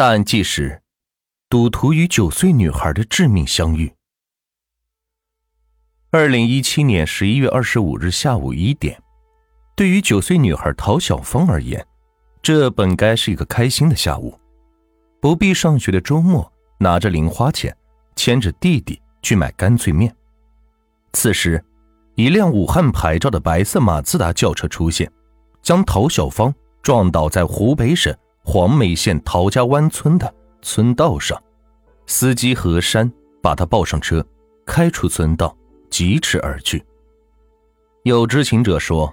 大案纪实：赌徒与九岁女孩的致命相遇。二零一七年十一月二十五日下午一点，对于九岁女孩陶小芳而言，这本该是一个开心的下午，不必上学的周末，拿着零花钱，牵着弟弟去买干脆面。此时，一辆武汉牌照的白色马自达轿车出现，将陶小芳撞倒在湖北省。黄梅县陶家湾村的村道上，司机何山把他抱上车，开出村道，疾驰而去。有知情者说，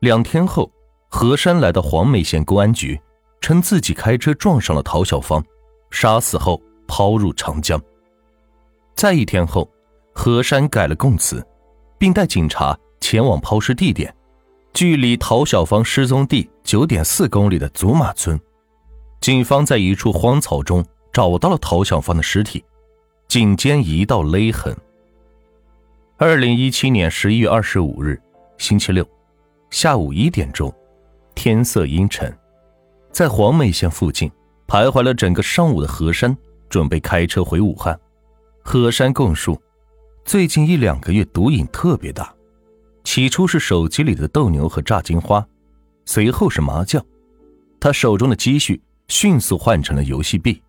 两天后，何山来到黄梅县公安局，称自己开车撞上了陶小芳，杀死后抛入长江。再一天后，何山改了供词，并带警察前往抛尸地点，距离陶小芳失踪地九点四公里的祖马村。警方在一处荒草中找到了陶小芳的尸体，颈间一道勒痕。二零一七年十一月二十五日，星期六，下午一点钟，天色阴沉，在黄梅县附近徘徊了整个上午的何山，准备开车回武汉。何山供述，最近一两个月毒瘾特别大，起初是手机里的斗牛和炸金花，随后是麻将，他手中的积蓄。迅速换成了游戏币，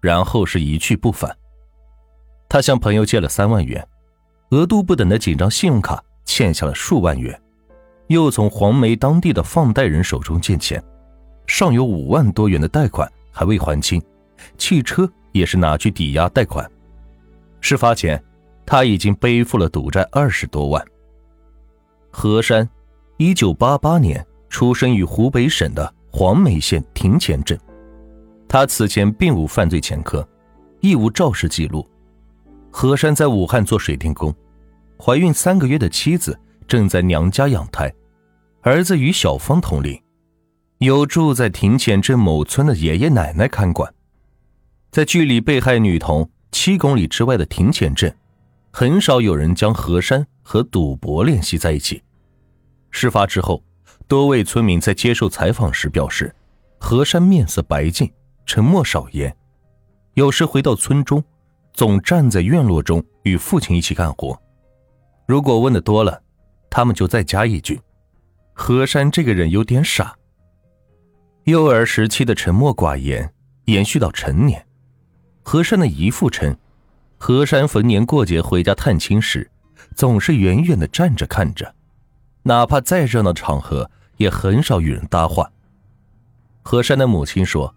然后是一去不返。他向朋友借了三万元，额度不等的几张信用卡欠下了数万元，又从黄梅当地的放贷人手中借钱，尚有五万多元的贷款还未还清，汽车也是拿去抵押贷款。事发前，他已经背负了赌债二十多万。何山，一九八八年出生于湖北省的黄梅县亭前镇。他此前并无犯罪前科，亦无肇事记录。何山在武汉做水电工，怀孕三个月的妻子正在娘家养胎，儿子与小芳同龄，由住在亭前镇某村的爷爷奶奶看管。在距离被害女童七公里之外的亭前镇，很少有人将何山和赌博联系在一起。事发之后，多位村民在接受采访时表示，何山面色白净。沉默少言，有时回到村中，总站在院落中与父亲一起干活。如果问的多了，他们就再加一句：“何山这个人有点傻。”幼儿时期的沉默寡言延续到成年。何山的姨父称，何山逢年过节回家探亲时，总是远远的站着看着，哪怕再热闹的场合，也很少与人搭话。何山的母亲说。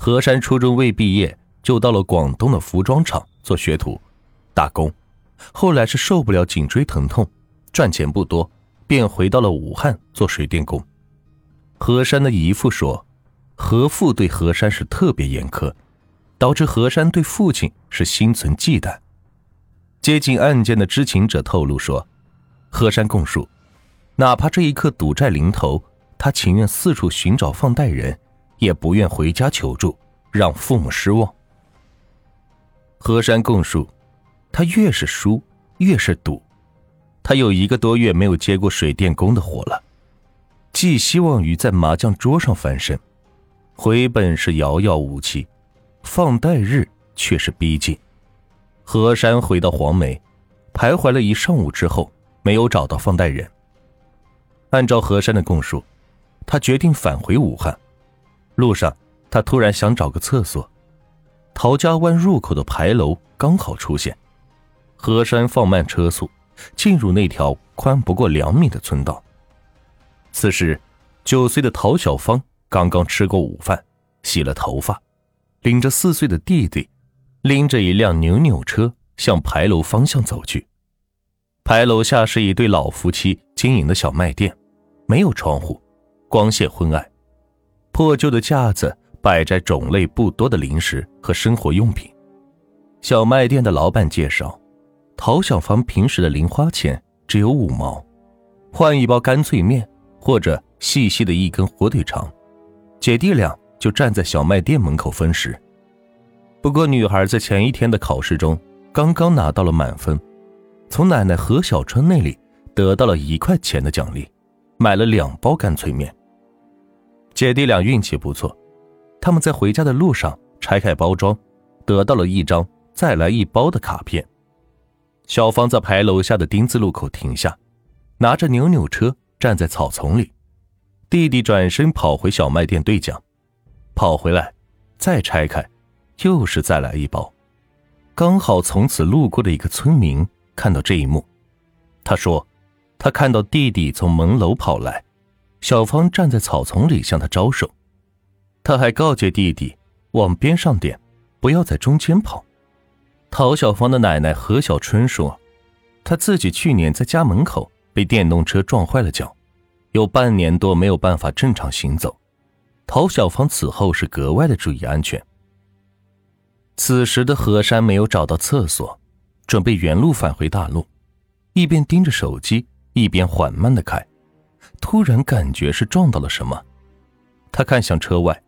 何山初中未毕业，就到了广东的服装厂做学徒、打工。后来是受不了颈椎疼痛，赚钱不多，便回到了武汉做水电工。何山的姨父说，何父对何山是特别严苛，导致何山对父亲是心存忌惮。接近案件的知情者透露说，何山供述，哪怕这一刻赌债临头，他情愿四处寻找放贷人。也不愿回家求助，让父母失望。何山供述，他越是输，越是赌。他有一个多月没有接过水电工的活了，寄希望于在麻将桌上翻身，回本是遥遥无期，放贷日却是逼近。何山回到黄梅，徘徊了一上午之后，没有找到放贷人。按照何山的供述，他决定返回武汉。路上，他突然想找个厕所，陶家湾入口的牌楼刚好出现。何山放慢车速，进入那条宽不过两米的村道。此时，九岁的陶小芳刚刚吃过午饭，洗了头发，领着四岁的弟弟，拎着一辆扭扭车向牌楼方向走去。牌楼下是一对老夫妻经营的小卖店，没有窗户，光线昏暗。破旧的架子摆着种类不多的零食和生活用品。小卖店的老板介绍，陶小芳平时的零花钱只有五毛，换一包干脆面或者细细的一根火腿肠，姐弟俩就站在小卖店门口分食。不过，女孩在前一天的考试中刚刚拿到了满分，从奶奶何小春那里得到了一块钱的奖励，买了两包干脆面。姐弟俩运气不错，他们在回家的路上拆开包装，得到了一张“再来一包”的卡片。小芳在牌楼下的丁字路口停下，拿着扭扭车站在草丛里。弟弟转身跑回小卖店兑奖，跑回来，再拆开，又是再来一包。刚好从此路过的一个村民看到这一幕，他说：“他看到弟弟从门楼跑来，小芳站在草丛里向他招手。他还告诫弟弟往边上点，不要在中间跑。”陶小芳的奶奶何小春说：“她自己去年在家门口被电动车撞坏了脚，有半年多没有办法正常行走。陶小芳此后是格外的注意安全。”此时的何山没有找到厕所，准备原路返回大路，一边盯着手机，一边缓慢的开。突然感觉是撞到了什么，他看向车外，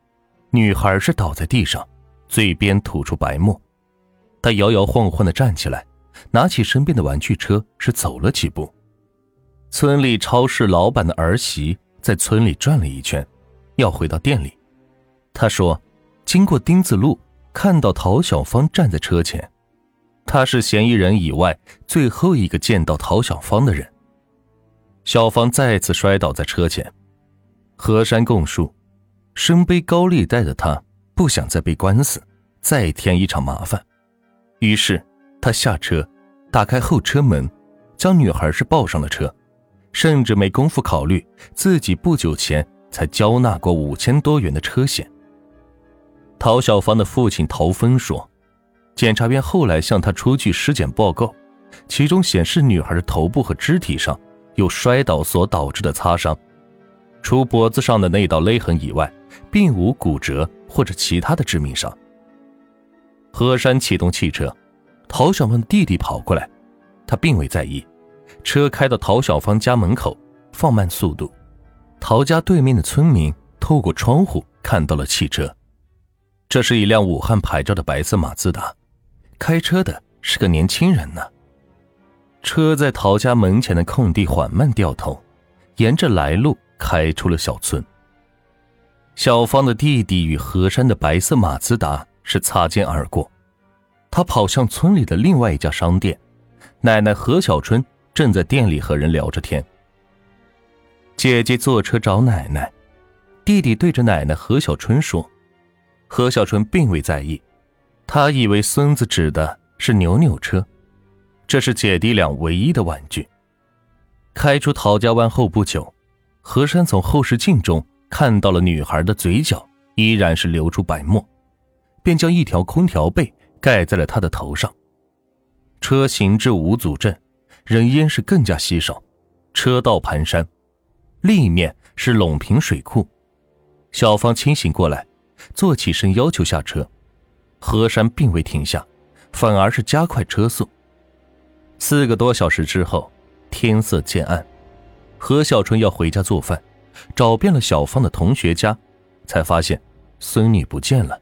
女孩是倒在地上，嘴边吐出白沫。他摇摇晃晃的站起来，拿起身边的玩具车是走了几步。村里超市老板的儿媳在村里转了一圈，要回到店里。他说：“经过丁字路。”看到陶小芳站在车前，他是嫌疑人以外最后一个见到陶小芳的人。小芳再次摔倒在车前，何山供述，身背高利贷的他不想再背官司，再添一场麻烦，于是他下车，打开后车门，将女孩是抱上了车，甚至没工夫考虑自己不久前才交纳过五千多元的车险。陶小芳的父亲陶峰说：“检察院后来向他出具尸检报告，其中显示女孩的头部和肢体上有摔倒所导致的擦伤，除脖子上的那道勒痕以外，并无骨折或者其他的致命伤。”何山启动汽车，陶小芳弟弟跑过来，他并未在意，车开到陶小芳家门口，放慢速度。陶家对面的村民透过窗户看到了汽车。这是一辆武汉牌照的白色马自达，开车的是个年轻人呢。车在陶家门前的空地缓慢掉头，沿着来路开出了小村。小芳的弟弟与何山的白色马自达是擦肩而过，他跑向村里的另外一家商店，奶奶何小春正在店里和人聊着天。姐姐坐车找奶奶，弟弟对着奶奶何小春说。何小春并未在意，他以为孙子指的是扭扭车，这是姐弟俩唯一的玩具。开出陶家湾后不久，何山从后视镜中看到了女孩的嘴角依然是流出白沫，便将一条空调被盖在了她的头上。车行至五组镇，人烟是更加稀少，车道盘山，另一面是陇平水库。小芳清醒过来。坐起身，要求下车。何山并未停下，反而是加快车速。四个多小时之后，天色渐暗，何小春要回家做饭，找遍了小芳的同学家，才发现孙女不见了。